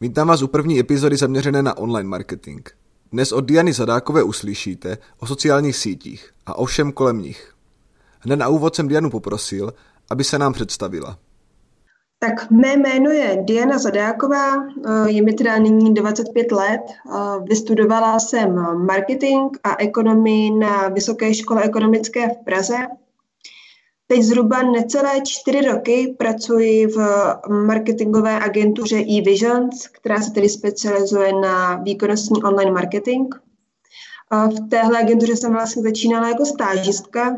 Vítám vás u první epizody zaměřené na online marketing. Dnes od Diany Zadákové uslyšíte o sociálních sítích a o všem kolem nich. Hned na úvod jsem Dianu poprosil, aby se nám představila. Tak mé jméno je Diana Zadáková, eh, je mi teda nyní 25 let. Eh, vystudovala jsem marketing a ekonomii na Vysoké škole ekonomické v Praze Teď zhruba necelé čtyři roky pracuji v marketingové agentuře eVisions, která se tedy specializuje na výkonnostní online marketing. V téhle agentuře jsem vlastně začínala jako stážistka,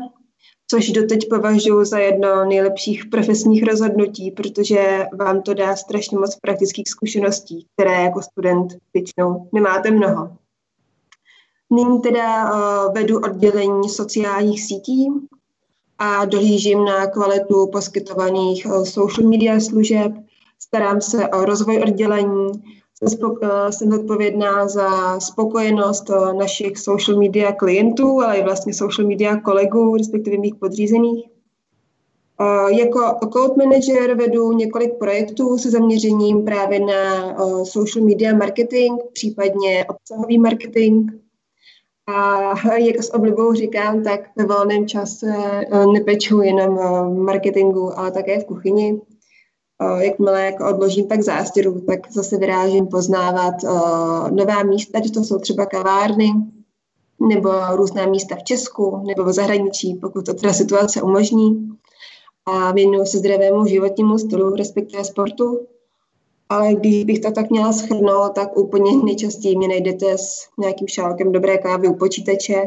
což doteď považuji za jedno nejlepších profesních rozhodnutí, protože vám to dá strašně moc praktických zkušeností, které jako student většinou nemáte mnoho. Nyní teda vedu oddělení sociálních sítí, a dohlížím na kvalitu poskytovaných eh, social media služeb, starám se o rozvoj oddělení, eh, jsem odpovědná za spokojenost eh, našich social media klientů, ale i vlastně social media kolegů, respektive mých podřízených. Jako account manager vedu několik projektů se zaměřením právě na social media marketing, případně obsahový marketing. A jak s oblibou říkám, tak ve volném čase eh, nepeču jenom v marketingu, ale také v kuchyni. Jakmile jako odložím tak zástěru, tak zase vyrážím poznávat eh, nová místa, že to jsou třeba kavárny, nebo různá místa v Česku, nebo v zahraničí, pokud to teda situace umožní. A věnuju se zdravému životnímu stylu, respektive sportu ale když bych to tak měla schrnout, tak úplně nejčastěji mě najdete s nějakým šálkem dobré kávy u počítače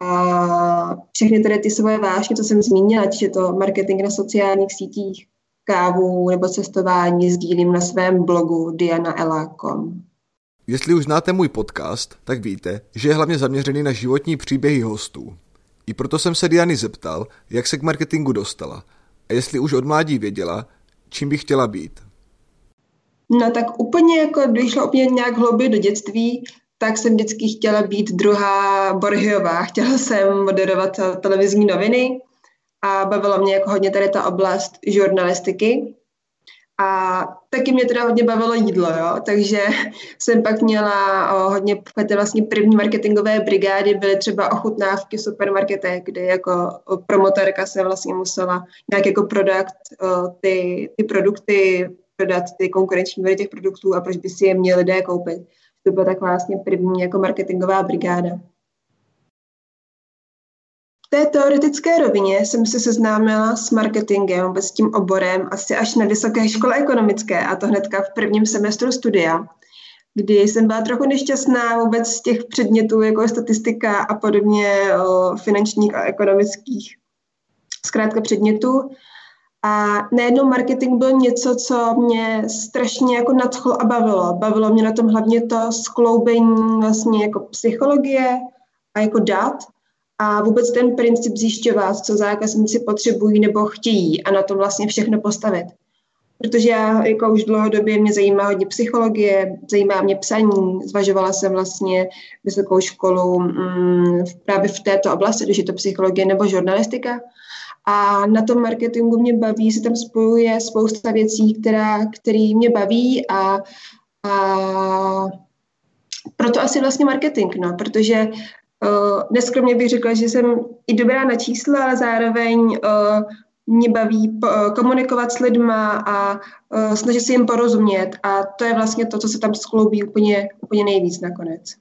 a všechny tedy ty svoje vášně, co jsem zmínila, ať je to marketing na sociálních sítích, kávu nebo cestování, sdílím na svém blogu dianaela.com. Jestli už znáte můj podcast, tak víte, že je hlavně zaměřený na životní příběhy hostů. I proto jsem se Diany zeptal, jak se k marketingu dostala a jestli už od mládí věděla, čím by chtěla být. No tak úplně jako, když šlo úplně nějak hlouběji do dětství, tak jsem vždycky chtěla být druhá Borhiová. Chtěla jsem moderovat televizní noviny a bavila mě jako hodně tady ta oblast žurnalistiky. A taky mě teda hodně bavilo jídlo, jo? takže jsem pak měla o, hodně, vlastně první marketingové brigády byly třeba ochutnávky v supermarketech, kde jako promotorka se vlastně musela nějak jako prodat o, ty, ty produkty prodat ty konkurenční vody těch produktů a proč by si je měli lidé koupit. To byla tak vlastně první jako marketingová brigáda. V té teoretické rovině jsem se seznámila s marketingem, vůbec s tím oborem, asi až na Vysoké škole ekonomické, a to hnedka v prvním semestru studia, kdy jsem byla trochu nešťastná vůbec z těch předmětů, jako je statistika a podobně finančních a ekonomických zkrátka předmětů, a najednou marketing byl něco, co mě strašně jako nadchlo a bavilo. Bavilo mě na tom hlavně to skloubení vlastně jako psychologie a jako dat a vůbec ten princip zjišťovat, co zákazníci potřebují nebo chtějí a na tom vlastně všechno postavit. Protože já jako už dlouhodobě mě zajímá hodně psychologie, zajímá mě psaní, zvažovala jsem vlastně vysokou školu mm, právě v této oblasti, když je to psychologie nebo žurnalistika. A na tom marketingu mě baví, se tam spojuje spousta věcí, která, který mě baví a, a proto asi vlastně marketing, no, protože uh, neskromně bych řekla, že jsem i dobrá na čísla, ale zároveň uh, mě baví uh, komunikovat s lidma a uh, snažit se jim porozumět a to je vlastně to, co se tam skloubí úplně, úplně nejvíc nakonec.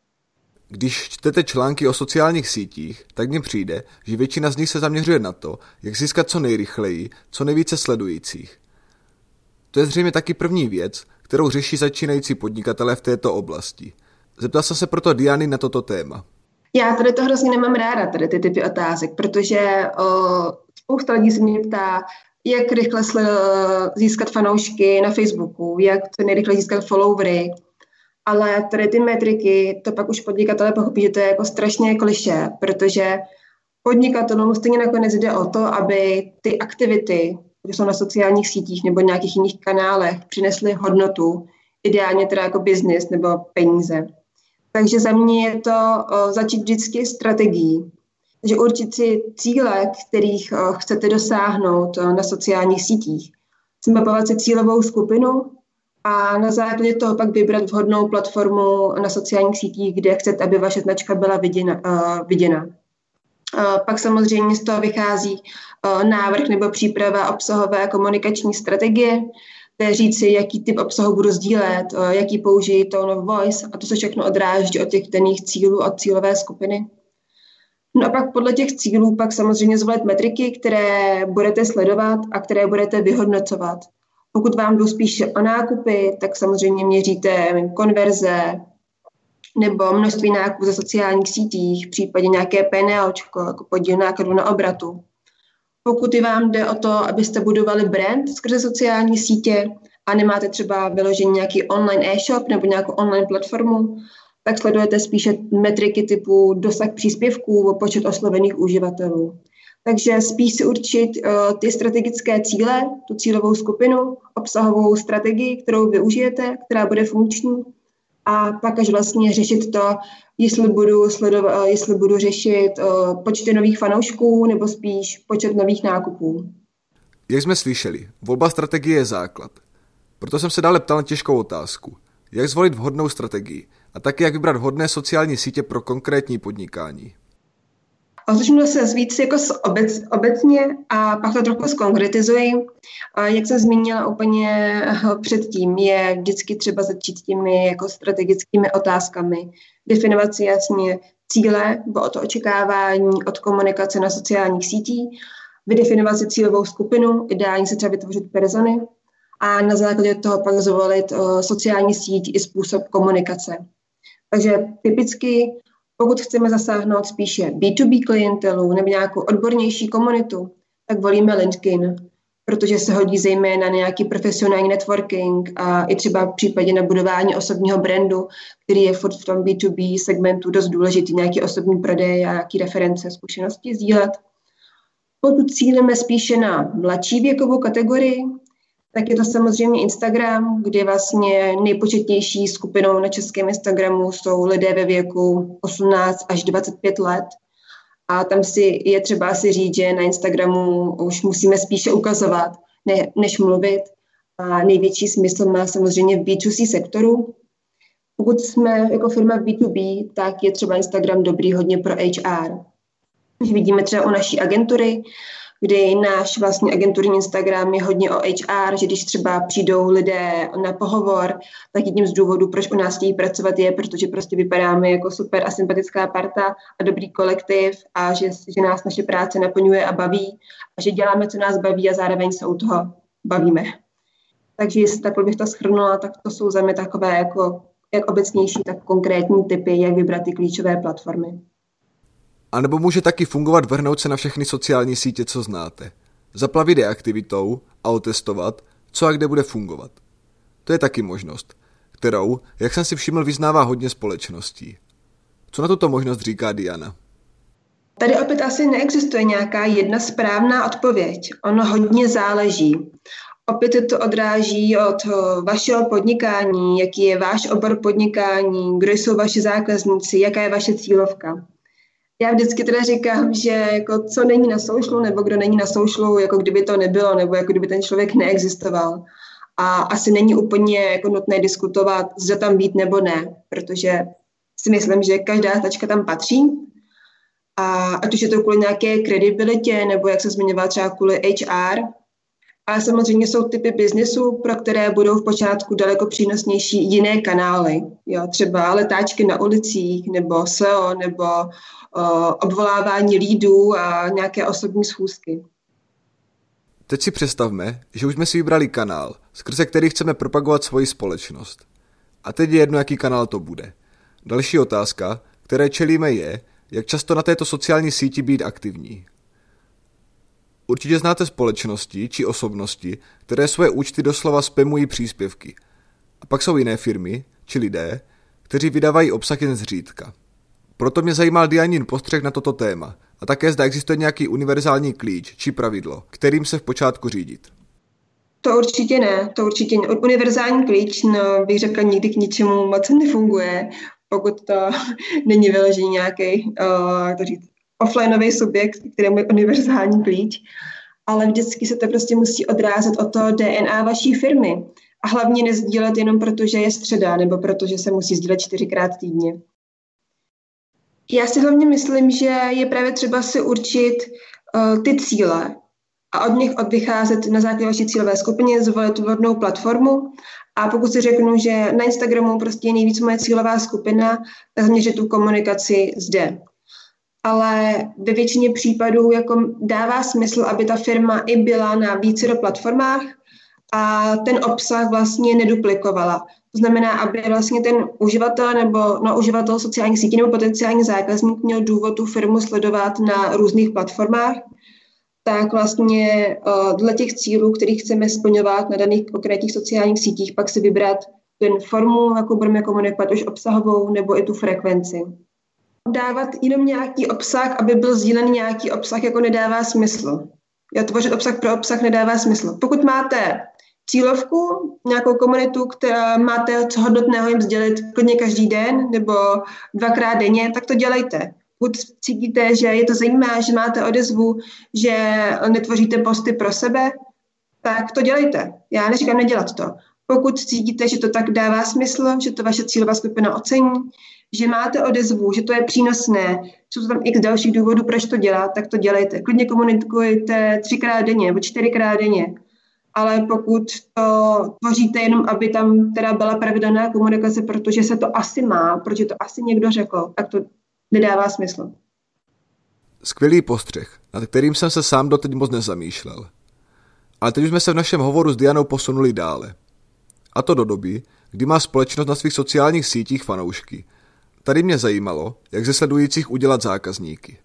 Když čtete články o sociálních sítích, tak mně přijde, že většina z nich se zaměřuje na to, jak získat co nejrychleji, co nejvíce sledujících. To je zřejmě taky první věc, kterou řeší začínající podnikatelé v této oblasti. Zeptal jsem se proto Diany na toto téma. Já tady to hrozně nemám ráda, tady ty typy otázek, protože o, spousta lidí se mě ptá, jak rychle získat fanoušky na Facebooku, jak co nejrychle získat followery, ale tady ty metriky, to pak už podnikatelé pochopí, že to je jako strašně kliše, protože podnikatelům stejně nakonec jde o to, aby ty aktivity, které jsou na sociálních sítích nebo nějakých jiných kanálech, přinesly hodnotu, ideálně teda jako biznis nebo peníze. Takže za mě je to začít vždycky strategií. Takže určit si cíle, kterých chcete dosáhnout na sociálních sítích. Zmapovat si cílovou skupinu, a na základě toho pak vybrat vhodnou platformu na sociálních sítích, kde chcete, aby vaše značka byla viděna. Uh, viděna. Uh, pak samozřejmě z toho vychází uh, návrh nebo příprava obsahové komunikační strategie, to je říci, jaký typ obsahu budu sdílet, jaký použijí tone of voice a to se všechno odráží od těch daných cílů, od cílové skupiny. No a pak podle těch cílů pak samozřejmě zvolit metriky, které budete sledovat a které budete vyhodnocovat. Pokud vám jdou spíše o nákupy, tak samozřejmě měříte konverze nebo množství nákupů ze sociálních sítích, v případě nějaké PNL, jako podíl nákladů na obratu. Pokud vám jde o to, abyste budovali brand skrze sociální sítě a nemáte třeba vyložený nějaký online e-shop nebo nějakou online platformu, tak sledujete spíše metriky typu dosah příspěvků, počet oslovených uživatelů. Takže spíš si určit uh, ty strategické cíle, tu cílovou skupinu, obsahovou strategii, kterou využijete, která bude funkční a pak až vlastně řešit to, jestli budu, sledovat, uh, jestli budu řešit uh, počty nových fanoušků nebo spíš počet nových nákupů. Jak jsme slyšeli, volba strategie je základ. Proto jsem se dále ptal na těžkou otázku. Jak zvolit vhodnou strategii a taky jak vybrat vhodné sociální sítě pro konkrétní podnikání. A začnu se víc jako obec, obecně a pak to trochu zkonkretizuji. Jak jsem zmínila úplně eh, předtím, je vždycky třeba začít těmi jako strategickými otázkami. Definovat si jasně cíle, nebo o to očekávání od komunikace na sociálních sítích, vydefinovat si cílovou skupinu, ideálně se třeba vytvořit persony a na základě toho pak zvolit uh, sociální síť i způsob komunikace. Takže typicky pokud chceme zasáhnout spíše B2B klientelu nebo nějakou odbornější komunitu, tak volíme LinkedIn, protože se hodí zejména na nějaký profesionální networking a i třeba v případě na budování osobního brandu, který je furt v tom B2B segmentu dost důležitý, nějaký osobní prodej a nějaký reference, zkušenosti sdílet. Pokud cílíme spíše na mladší věkovou kategorii, tak je to samozřejmě Instagram, kde vlastně nejpočetnější skupinou na českém Instagramu jsou lidé ve věku 18 až 25 let. A tam si je třeba si říct, že na Instagramu už musíme spíše ukazovat, ne, než mluvit. A největší smysl má samozřejmě v B2C sektoru. Pokud jsme jako firma B2B, tak je třeba Instagram dobrý hodně pro HR. Vidíme třeba u naší agentury, kdy náš vlastně agenturní Instagram je hodně o HR, že když třeba přijdou lidé na pohovor, tak jedním z důvodů, proč u nás chtějí pracovat, je, protože prostě vypadáme jako super a sympatická parta a dobrý kolektiv a že, že nás naše práce naplňuje a baví a že děláme, co nás baví a zároveň se u toho bavíme. Takže jestli takhle bych to schrnula, tak to jsou za mě takové jako jak obecnější, tak konkrétní typy, jak vybrat ty klíčové platformy. A nebo může taky fungovat vrhnout se na všechny sociální sítě, co znáte. Zaplavit je aktivitou a otestovat, co a kde bude fungovat. To je taky možnost, kterou, jak jsem si všiml, vyznává hodně společností. Co na tuto možnost říká Diana? Tady opět asi neexistuje nějaká jedna správná odpověď. Ono hodně záleží. Opět to odráží od vašeho podnikání, jaký je váš obor podnikání, kdo jsou vaši zákazníci, jaká je vaše cílovka já vždycky teda říkám, že jako co není na soušlu, nebo kdo není na soušlu, jako kdyby to nebylo, nebo jako kdyby ten člověk neexistoval. A asi není úplně jako nutné diskutovat, zda tam být nebo ne, protože si myslím, že každá tačka tam patří. A ať už je to kvůli nějaké kredibilitě, nebo jak se zmiňoval třeba kvůli HR, a samozřejmě jsou typy biznesu, pro které budou v počátku daleko přínosnější jiné kanály. Jo, třeba letáčky na ulicích, nebo SEO, nebo obvolávání lídů a nějaké osobní schůzky. Teď si představme, že už jsme si vybrali kanál, skrze který chceme propagovat svoji společnost. A teď je jedno, jaký kanál to bude. Další otázka, které čelíme je, jak často na této sociální síti být aktivní. Určitě znáte společnosti či osobnosti, které svoje účty doslova spamují příspěvky. A pak jsou jiné firmy či lidé, kteří vydávají obsah jen zřídka. Proto mě zajímal Dianin postřeh na toto téma a také zda existuje nějaký univerzální klíč či pravidlo, kterým se v počátku řídit. To určitě ne, to určitě ne. Univerzální klíč, no, bych řekla, nikdy k ničemu moc nefunguje, pokud to není vyložený nějaký, uh, offlineový subjekt, kterému je univerzální klíč, ale vždycky se to prostě musí odrázet o to DNA vaší firmy. a hlavně nezdílet jenom proto, že je středa nebo protože se musí sdílet čtyřikrát týdně. Já si hlavně myslím, že je právě třeba si určit uh, ty cíle a od nich odvycházet na základě vaší cílové skupině, zvolit vhodnou platformu a pokud si řeknu, že na Instagramu prostě je nejvíc moje cílová skupina, tak zaměřit tu komunikaci zde. Ale ve většině případů jako dává smysl, aby ta firma i byla na více do platformách a ten obsah vlastně neduplikovala. To znamená, aby vlastně ten uživatel nebo no, uživatel sociálních sítí nebo potenciální zákazník měl důvod tu firmu sledovat na různých platformách, tak vlastně uh, dle těch cílů, který chceme splňovat na daných konkrétních sociálních sítích, pak si vybrat ten formu, jakou budeme komunikovat, už obsahovou nebo i tu frekvenci. Dávat jenom nějaký obsah, aby byl sdílen nějaký obsah, jako nedává smysl. Já tvořit obsah pro obsah nedává smysl. Pokud máte cílovku, nějakou komunitu, která máte co hodnotného jim sdělit klidně každý den nebo dvakrát denně, tak to dělejte. Pokud cítíte, že je to zajímá, že máte odezvu, že netvoříte posty pro sebe, tak to dělejte. Já neříkám nedělat to. Pokud cítíte, že to tak dává smysl, že to vaše cílová skupina ocení, že máte odezvu, že to je přínosné, jsou to tam x dalších důvodů, proč to dělat, tak to dělejte. Klidně komunikujte třikrát denně nebo čtyřikrát denně ale pokud to tvoříte jenom, aby tam teda byla pravidelná komunikace, protože se to asi má, protože to asi někdo řekl, tak to nedává smysl. Skvělý postřeh, nad kterým jsem se sám doteď moc nezamýšlel. Ale teď už jsme se v našem hovoru s Dianou posunuli dále. A to do doby, kdy má společnost na svých sociálních sítích fanoušky. Tady mě zajímalo, jak ze sledujících udělat zákazníky.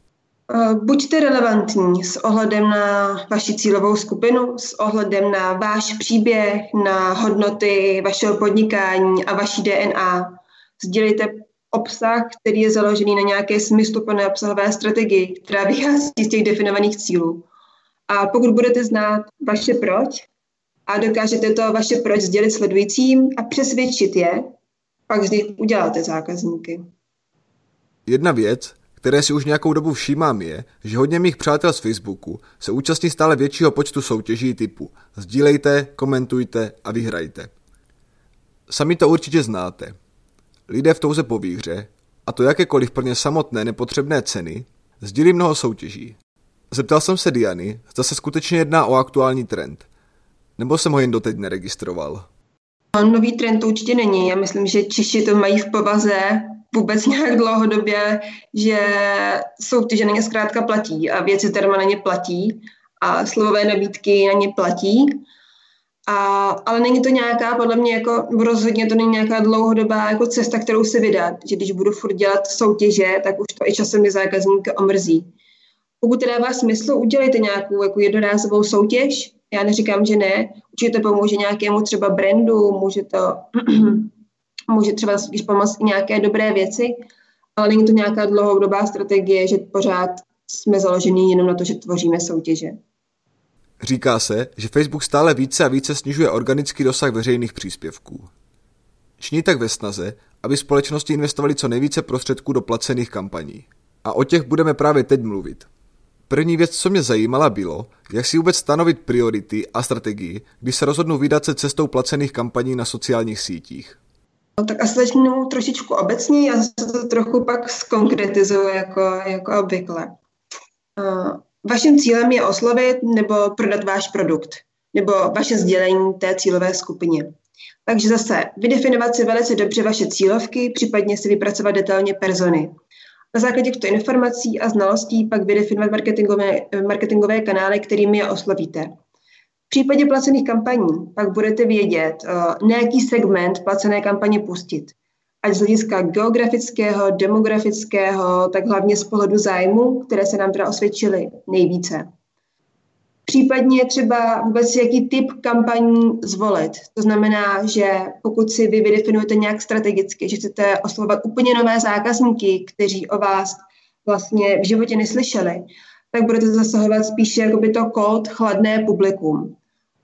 Eh, buďte relevantní s ohledem na vaši cílovou skupinu, s ohledem na váš příběh, na hodnoty vašeho podnikání a vaší DNA. Sdělejte obsah, který je založený na nějaké smysluplné obsahové strategii, která vychází z těch definovaných cílů. A pokud budete znát vaše proč a dokážete to vaše proč sdělit sledujícím a přesvědčit je, pak z nich uděláte zákazníky. Jedna věc, které si už nějakou dobu všímám, je, že hodně mých přátel z Facebooku se účastní stále většího počtu soutěží typu sdílejte, komentujte a vyhrajte. Sami to určitě znáte. Lidé v touze po výhře, a to jakékoliv plně samotné nepotřebné ceny, sdílí mnoho soutěží. Zeptal jsem se Diany, zda se skutečně jedná o aktuální trend. Nebo jsem ho jen doteď neregistroval. Nový trend to určitě není. Já myslím, že Češi to mají v povaze vůbec nějak dlouhodobě, že soutěže na ně zkrátka platí a věci terma na ně platí a slovové nabídky na ně platí. A, ale není to nějaká, podle mě, jako rozhodně to není nějaká dlouhodobá jako cesta, kterou si vydat, že když budu furt dělat soutěže, tak už to i časem mi zákazníka omrzí. Pokud to dává smysl, udělejte nějakou jako jednorázovou soutěž. Já neříkám, že ne. Určitě to pomůže nějakému třeba brandu, může to může třeba spíš pomoct i nějaké dobré věci, ale není to nějaká dlouhodobá strategie, že pořád jsme založeni jenom na to, že tvoříme soutěže. Říká se, že Facebook stále více a více snižuje organický dosah veřejných příspěvků. Činí tak ve snaze, aby společnosti investovali co nejvíce prostředků do placených kampaní. A o těch budeme právě teď mluvit. První věc, co mě zajímala, bylo, jak si vůbec stanovit priority a strategii, když se rozhodnu vydat se cestou placených kampaní na sociálních sítích. No, tak asi začnu trošičku obecně a se to trochu pak zkonkretizuju jako, jako obvykle. Uh, vaším cílem je oslovit nebo prodat váš produkt nebo vaše sdělení té cílové skupině. Takže zase vydefinovat si velice dobře vaše cílovky, případně si vypracovat detailně persony. Na základě těchto informací a znalostí pak vydefinovat marketingové, marketingové kanály, kterými je oslovíte případě placených kampaní pak budete vědět, uh, na jaký segment placené kampaně pustit. Ať z hlediska geografického, demografického, tak hlavně z pohledu zájmu, které se nám teda osvědčily nejvíce. Případně třeba vůbec jaký typ kampaní zvolit. To znamená, že pokud si vy vydefinujete nějak strategicky, že chcete oslovovat úplně nové zákazníky, kteří o vás vlastně v životě neslyšeli, tak budete zasahovat spíše jakoby to kód chladné publikum.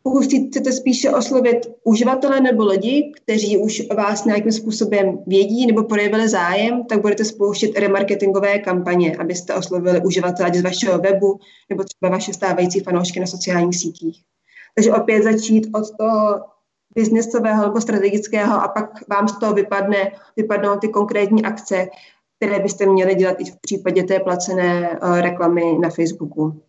Pokud chcete spíše oslovit uživatele nebo lidi, kteří už o vás nějakým způsobem vědí nebo projevili zájem, tak budete spouštět remarketingové kampaně, abyste oslovili uživatele z vašeho webu nebo třeba vaše stávající fanoušky na sociálních sítích. Takže opět začít od toho biznesového nebo strategického a pak vám z toho vypadne, vypadnou ty konkrétní akce, které byste měli dělat i v případě té placené uh, reklamy na Facebooku.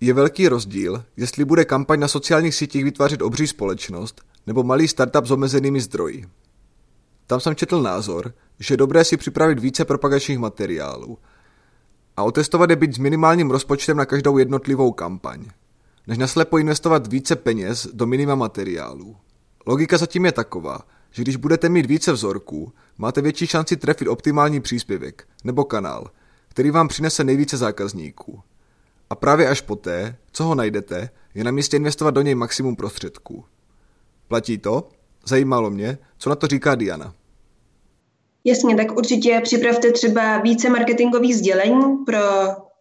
Je velký rozdíl, jestli bude kampaň na sociálních sítích vytvářet obří společnost nebo malý startup s omezenými zdroji. Tam jsem četl názor, že je dobré si připravit více propagačních materiálů a otestovat je být s minimálním rozpočtem na každou jednotlivou kampaň, než naslepo investovat více peněz do minima materiálů. Logika zatím je taková, že když budete mít více vzorků, máte větší šanci trefit optimální příspěvek nebo kanál, který vám přinese nejvíce zákazníků. A právě až poté, co ho najdete, je na místě investovat do něj maximum prostředků. Platí to? Zajímalo mě, co na to říká Diana. Jasně, tak určitě připravte třeba více marketingových sdělení pro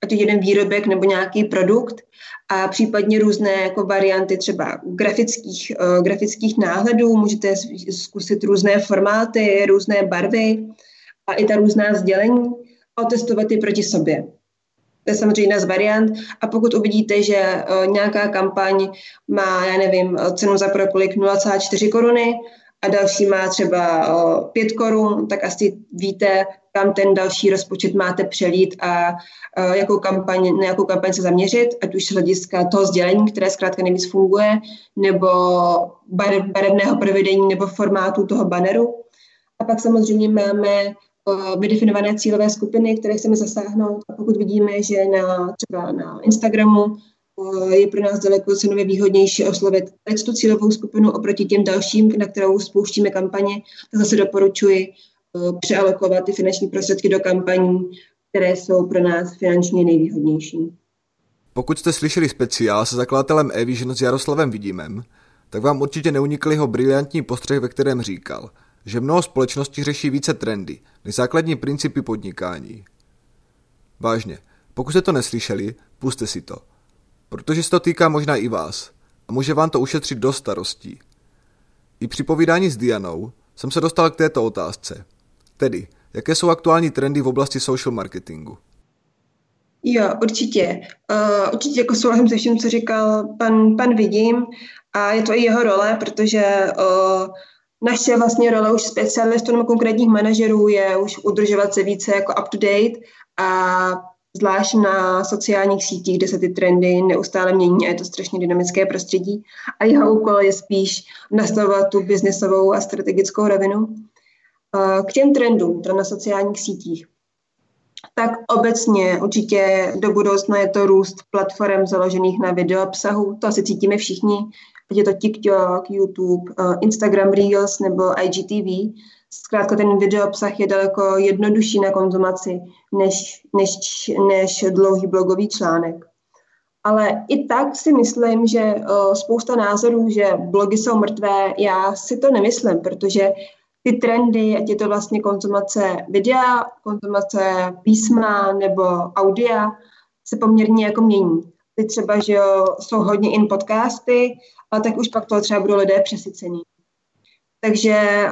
ať jeden výrobek nebo nějaký produkt a případně různé jako varianty třeba grafických, uh, grafických náhledů. Můžete zkusit různé formáty, různé barvy a i ta různá sdělení a testovat je proti sobě. To je samozřejmě jedna z variant. A pokud uvidíte, že uh, nějaká kampaň má, já nevím, cenu za propolik 0,4 koruny a další má třeba uh, 5 korun, tak asi víte, kam ten další rozpočet máte přelít a jakou kampaň, na jakou kampaň se zaměřit, ať už z hlediska toho sdělení, které zkrátka nejvíc funguje, nebo barev, barevného provedení nebo formátu toho banneru. A pak samozřejmě máme vydefinované cílové skupiny, které chceme zasáhnout. A pokud vidíme, že na, třeba na Instagramu je pro nás daleko cenově výhodnější oslovit tu cílovou skupinu oproti těm dalším, na kterou spouštíme kampaně, tak zase doporučuji přealokovat ty finanční prostředky do kampaní, které jsou pro nás finančně nejvýhodnější. Pokud jste slyšeli speciál se zakladatelem eVision s Jaroslavem Vidímem, tak vám určitě neunikl jeho briliantní postřeh, ve kterém říkal – že mnoho společností řeší více trendy než základní principy podnikání. Vážně, pokud jste to neslyšeli, puste si to. Protože se to týká možná i vás a může vám to ušetřit dost starostí. I při povídání s Dianou jsem se dostal k této otázce. Tedy, jaké jsou aktuální trendy v oblasti social marketingu? Jo, určitě. Uh, určitě jako souhlasím se vším, co říkal pan, pan Vidím a je to i jeho role, protože uh, naše vlastně role už specialistů nebo konkrétních manažerů je už udržovat se více jako up to date a zvlášť na sociálních sítích, kde se ty trendy neustále mění a je to strašně dynamické prostředí. A jeho úkol je spíš nastavovat tu biznesovou a strategickou rovinu. K těm trendům na sociálních sítích. Tak obecně určitě do budoucna je to růst platform založených na video obsahu. To asi cítíme všichni, ať je to TikTok, YouTube, eh, Instagram Reels nebo IGTV. Zkrátka ten video obsah je daleko jednodušší na konzumaci než, než, než dlouhý blogový článek. Ale i tak si myslím, že spousta názorů, že blogy jsou mrtvé, já si to nemyslím, protože ty trendy, ať je to vlastně konzumace videa, konzumace písma nebo audia, se poměrně jako mění. Ty třeba, že jo, jsou hodně in podcasty, ale tak už pak to třeba budou lidé přesycení. Takže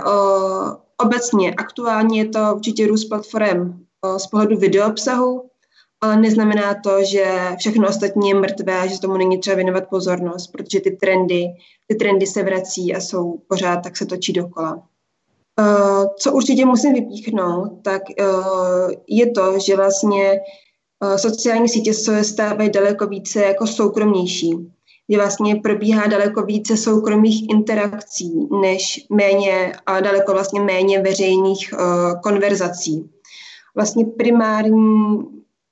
obecně, aktuálně je to určitě růst platform o, z pohledu video obsahu, ale neznamená to, že všechno ostatní je mrtvé, že tomu není třeba věnovat pozornost, protože ty trendy, ty trendy se vrací a jsou pořád, tak se točí dokola. Uh, co určitě musím vypíchnout, tak uh, je to, že vlastně uh, sociální sítě se stávají daleko více jako soukromnější kdy vlastně probíhá daleko více soukromých interakcí, než méně a daleko vlastně méně veřejných uh, konverzací. Vlastně primární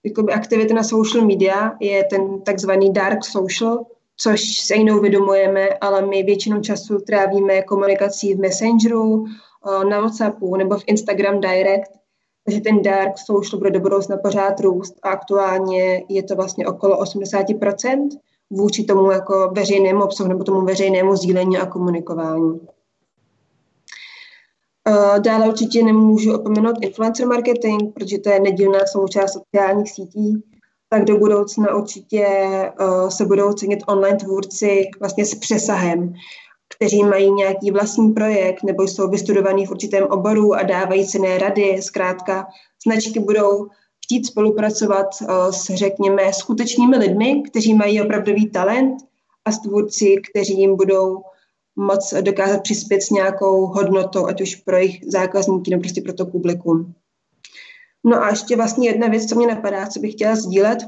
jakoby, aktivita na social media je ten takzvaný dark social, což se jinou vědomujeme, ale my většinou času trávíme komunikací v Messengeru, uh, na WhatsAppu nebo v Instagram Direct, takže ten dark social bude do budoucna pořád růst a aktuálně je to vlastně okolo 80%, vůči tomu jako veřejnému obsahu nebo tomu veřejnému sdílení a komunikování. Dále určitě nemůžu opomenout influencer marketing, protože to je nedílná součást sociálních sítí, tak do budoucna určitě se budou cenit online tvůrci vlastně s přesahem, kteří mají nějaký vlastní projekt nebo jsou vystudovaní v určitém oboru a dávají cené rady. Zkrátka, značky budou chtít spolupracovat eh, s, řekněme, skutečnými lidmi, kteří mají opravdový talent a s tvůrci, kteří jim budou moc dokázat přispět s nějakou hodnotou, ať už pro jejich zákazníky nebo prostě pro to publikum. No a ještě vlastně jedna věc, co mě napadá, co bych chtěla sdílet,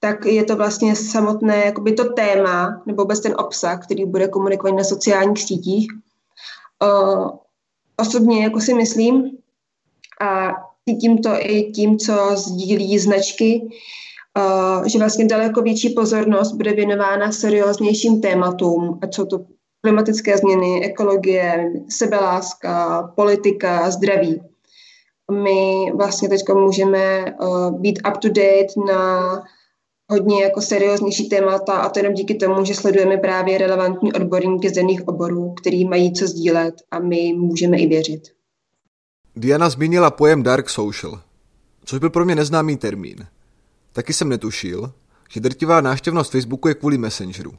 tak je to vlastně samotné jakoby to téma, nebo vůbec ten obsah, který bude komunikovat na sociálních sítích. Uh, osobně jako si myslím, a cítím to i tím, co sdílí značky, uh, že vlastně daleko větší pozornost bude věnována serióznějším tématům, ať jsou to klimatické změny, ekologie, sebeláska, politika, zdraví. My vlastně teď můžeme uh, být up to date na hodně jako serióznější témata a to jenom díky tomu, že sledujeme právě relevantní odborníky z daných oborů, který mají co sdílet a my můžeme i věřit. Diana zmínila pojem dark social, což byl pro mě neznámý termín. Taky jsem netušil, že drtivá náštěvnost Facebooku je kvůli Messengeru.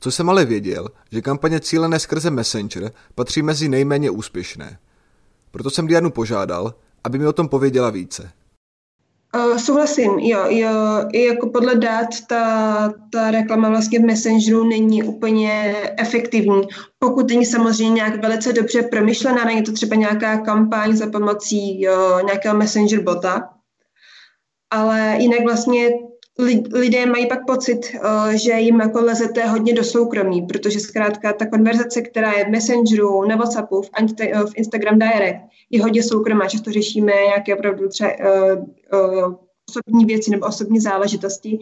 Co jsem ale věděl, že kampaně cílené skrze Messenger patří mezi nejméně úspěšné. Proto jsem Dianu požádal, aby mi o tom pověděla více. Uh, souhlasím, jo, jo, i jako podle dat ta, ta reklama vlastně v Messengeru není úplně efektivní. Pokud není samozřejmě nějak velice dobře promyšlená, není to třeba nějaká kampaň za pomocí jo, nějakého Messenger bota, ale jinak vlastně lidé mají pak pocit, eh, že jim jako lezete hodně do soukromí, protože zkrátka ta konverzace, která je v Messengeru, na Whatsappu, v, v Instagram Direct, je hodně soukromá. Často řešíme nějaké opravdu třeba uh, osobní věci nebo osobní záležitosti,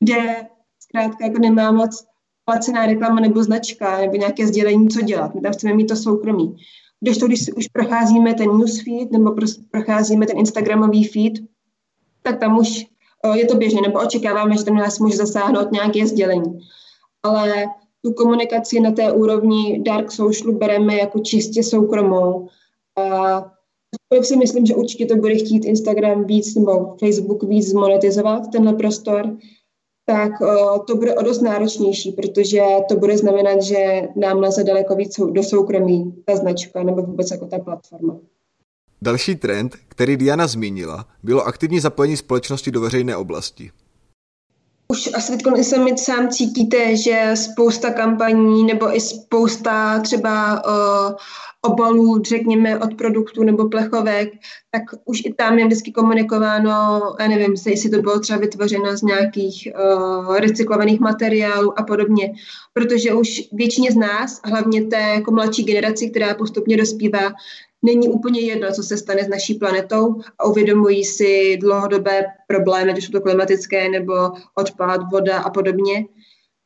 kde zkrátka jako nemá moc placená reklama nebo značka nebo nějaké sdělení, co dělat. My tam chceme mít to soukromí. Když to, když už procházíme ten newsfeed nebo procházíme ten Instagramový feed, tak tam už je to běžné, nebo očekáváme, že tam nás může zasáhnout nějaké sdělení. Ale tu komunikaci na té úrovni dark social bereme jako čistě soukromou. A si myslím, že určitě to bude chtít Instagram víc nebo Facebook víc zmonetizovat, tenhle prostor, tak to bude o dost náročnější, protože to bude znamenat, že nám leze daleko víc do soukromí ta značka nebo vůbec jako ta platforma. Další trend, který Diana zmínila, bylo aktivní zapojení společnosti do veřejné oblasti. Už asi teď sami sám cítíte, že spousta kampaní nebo i spousta třeba uh, obalů, řekněme, od produktů nebo plechovek, tak už i tam je vždycky komunikováno, já nevím, jestli to bylo třeba vytvořeno z nějakých uh, recyklovaných materiálů a podobně. Protože už většině z nás, hlavně té jako mladší generaci, která postupně dospívá, není úplně jedno, co se stane s naší planetou a uvědomují si dlouhodobé problémy, už jsou to klimatické nebo odpad, voda a podobně.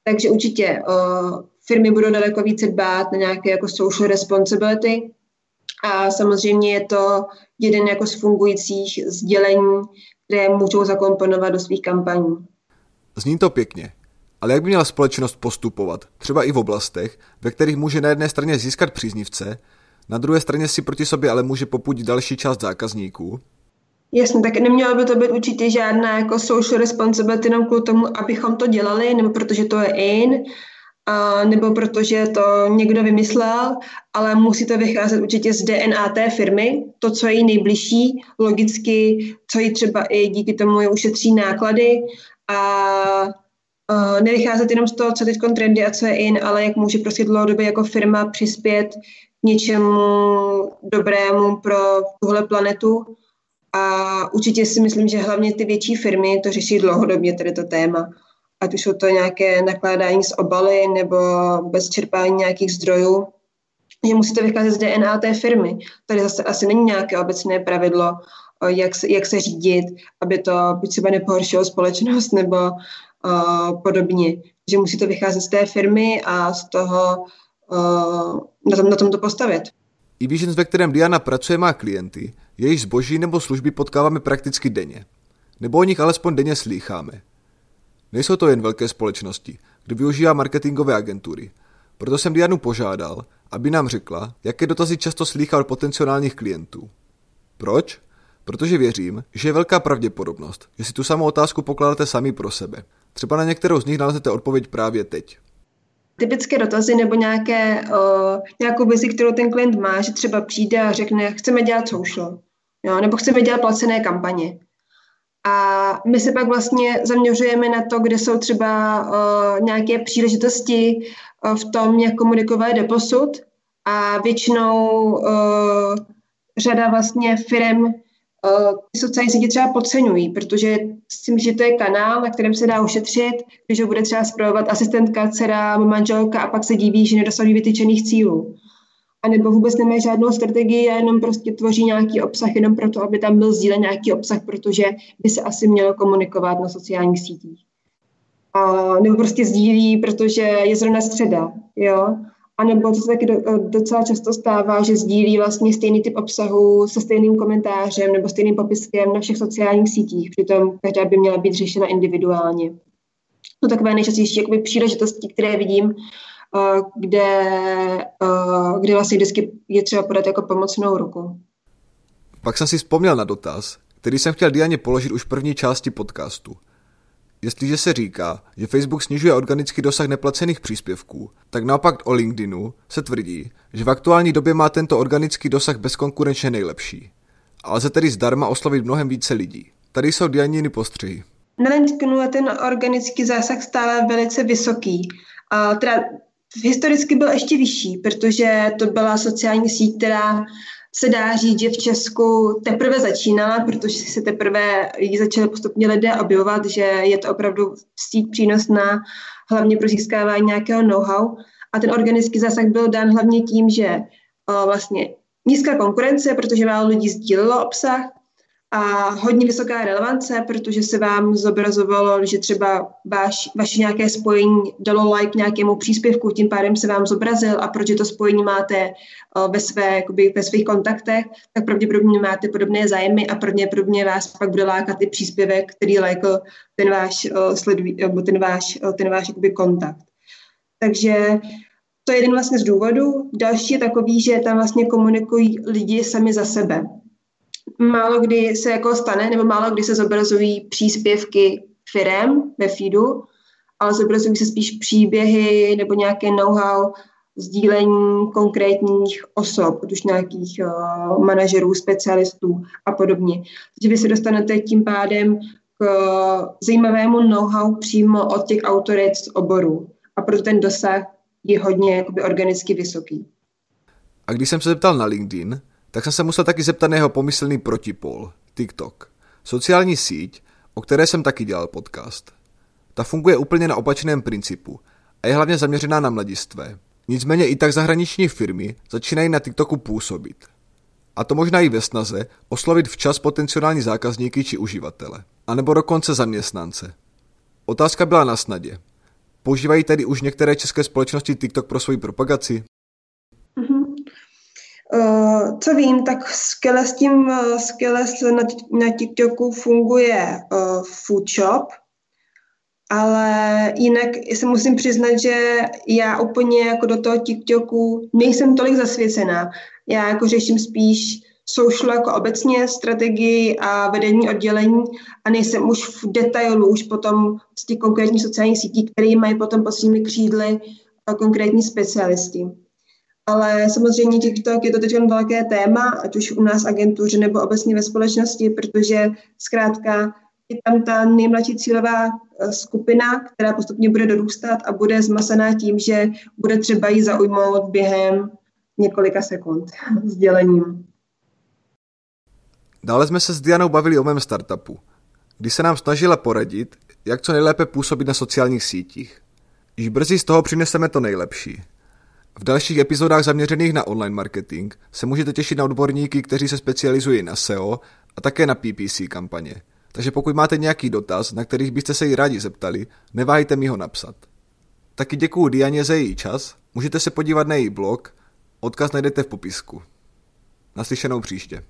Takže určitě uh, firmy budou daleko více dbát na nějaké jako social responsibility a samozřejmě je to jeden jako z fungujících sdělení, které můžou zakomponovat do svých kampaní. Zní to pěkně, ale jak by měla společnost postupovat, třeba i v oblastech, ve kterých může na jedné straně získat příznivce, na druhé straně si proti sobě ale může popudit další část zákazníků. Jasně, tak nemělo by to být určitě žádná jako social responsibility jenom kvůli tomu, abychom to dělali, nebo protože to je in, a, nebo protože to někdo vymyslel, ale musí to vycházet určitě z DNA té firmy, to, co je jí nejbližší, logicky, co jí třeba i díky tomu je ušetří náklady a Uh, nevycházet jenom z toho, co teď trendy a co je in, ale jak může prostě dlouhodobě jako firma přispět něčemu dobrému pro tuhle planetu. A určitě si myslím, že hlavně ty větší firmy to řeší dlouhodobě, tedy to téma. Ať už jsou to nějaké nakládání s obaly nebo bez čerpání nějakých zdrojů, že musíte vycházet z DNA té firmy. Tady zase asi není nějaké obecné pravidlo, jak se, jak se řídit, aby to buď třeba nepohoršilo společnost nebo uh, podobně. Že musíte vycházet z té firmy a z toho, na, tom, na tom to postavit. E-Visions, ve kterém Diana pracuje, má klienty, jejich zboží nebo služby potkáváme prakticky denně. Nebo o nich alespoň denně slýcháme. Nejsou to jen velké společnosti, kdo využívá marketingové agentury. Proto jsem Dianu požádal, aby nám řekla, jaké dotazy často slýchá od potenciálních klientů. Proč? Protože věřím, že je velká pravděpodobnost, že si tu samou otázku pokládáte sami pro sebe. Třeba na některou z nich nalezete odpověď právě teď typické dotazy nebo nějaké, uh, nějakou vizi, kterou ten klient má, že třeba přijde a řekne, chceme dělat social, jo, nebo chceme dělat placené kampaně. A my se pak vlastně zaměřujeme na to, kde jsou třeba uh, nějaké příležitosti uh, v tom, jak komunikovat doposud. A většinou uh, řada vlastně firm uh, sociální sítě třeba podceňují, protože si myslím, že to je kanál, na kterém se dá ušetřit, když ho bude třeba zpravovat asistentka, dcera, manželka a pak se diví, že nedosahují vytyčených cílů. A nebo vůbec nemají žádnou strategii a jenom prostě tvoří nějaký obsah jenom proto, aby tam byl sdílen nějaký obsah, protože by se asi mělo komunikovat na sociálních sítích. A, nebo prostě sdílí, protože je zrovna středa, jo. A nebo to se taky docela často stává, že sdílí vlastně stejný typ obsahu se stejným komentářem nebo stejným popiskem na všech sociálních sítích, přitom každá by měla být řešena individuálně. To takové nejčastější jakoby příležitosti, které vidím, kde, kde vlastně vždycky je třeba podat jako pomocnou ruku. Pak jsem si vzpomněl na dotaz, který jsem chtěl Dianě položit už v první části podcastu. Jestliže se říká, že Facebook snižuje organický dosah neplacených příspěvků, tak naopak o LinkedInu se tvrdí, že v aktuální době má tento organický dosah bezkonkurenčně nejlepší. A lze tedy zdarma oslovit mnohem více lidí. Tady jsou Dianiny postřehy. Na LinkedInu je ten organický zásah stále velice vysoký. A teda historicky byl ještě vyšší, protože to byla sociální síť, která se dá říct, že v Česku teprve začínala, protože se teprve ji začaly postupně lidé objevovat, že je to opravdu síť přínosná, hlavně pro získávání nějakého know-how. A ten organický zásah byl dán hlavně tím, že o, vlastně nízká konkurence, protože málo lidí sdílelo obsah, a hodně vysoká relevance, protože se vám zobrazovalo, že třeba vaš, vaše nějaké spojení dalo like nějakému příspěvku, tím pádem se vám zobrazil a protože to spojení máte ve, své, jakoby, ve svých kontaktech, tak pravděpodobně máte podobné zájmy a pravděpodobně vás pak bude lákat i příspěvek, který lajkl ten váš, sleduj, nebo ten váš, ten váš jakoby, kontakt. Takže to je jeden vlastně z důvodů. Další je takový, že tam vlastně komunikují lidi sami za sebe málo kdy se jako stane, nebo málo kdy se zobrazují příspěvky firem ve feedu, ale zobrazují se spíš příběhy nebo nějaké know-how, sdílení konkrétních osob, už nějakých uh, manažerů, specialistů a podobně. Takže vy se dostanete tím pádem k uh, zajímavému know-how přímo od těch autorit z oboru. A proto ten dosah je hodně jakoby, organicky vysoký. A když jsem se zeptal na LinkedIn, tak jsem se musel taky zeptat na jeho pomyslný protipol, TikTok. Sociální síť, o které jsem taky dělal podcast. Ta funguje úplně na opačném principu a je hlavně zaměřená na mladistvé. Nicméně i tak zahraniční firmy začínají na TikToku působit. A to možná i ve snaze oslovit včas potenciální zákazníky či uživatele. A nebo dokonce zaměstnance. Otázka byla na snadě. Používají tedy už některé české společnosti TikTok pro svoji propagaci? Uh, co vím, tak skvěle s tím, uh, skvěle na, na TikToku funguje uh, Food Shop, ale jinak se musím přiznat, že já úplně jako do toho TikToku nejsem tolik zasvěcená. Já jako řeším spíš social jako obecně strategii a vedení oddělení a nejsem už v detailu, už potom z těch konkrétních sociálních sítí, které mají potom pod svými křídly konkrétní specialisty. Ale samozřejmě TikTok je to teď velké téma, ať už u nás agentuře nebo obecně ve společnosti, protože zkrátka je tam ta nejmladší cílová eh, skupina, která postupně bude dorůstat a bude zmasená tím, že bude třeba ji zaujmout během několika sekund sdělením. Dále jsme se s Dianou bavili o mém startupu, kdy se nám snažila poradit, jak co nejlépe působit na sociálních sítích. Již brzy z toho přineseme to nejlepší. V dalších epizodách zaměřených na online marketing se můžete těšit na odborníky, kteří se specializují na SEO a také na PPC kampaně. Takže pokud máte nějaký dotaz, na kterých byste se jí rádi zeptali, neváhejte mi ho napsat. Taky děkuji Dianě za její čas, můžete se podívat na její blog, odkaz najdete v popisku. Naslyšenou příště.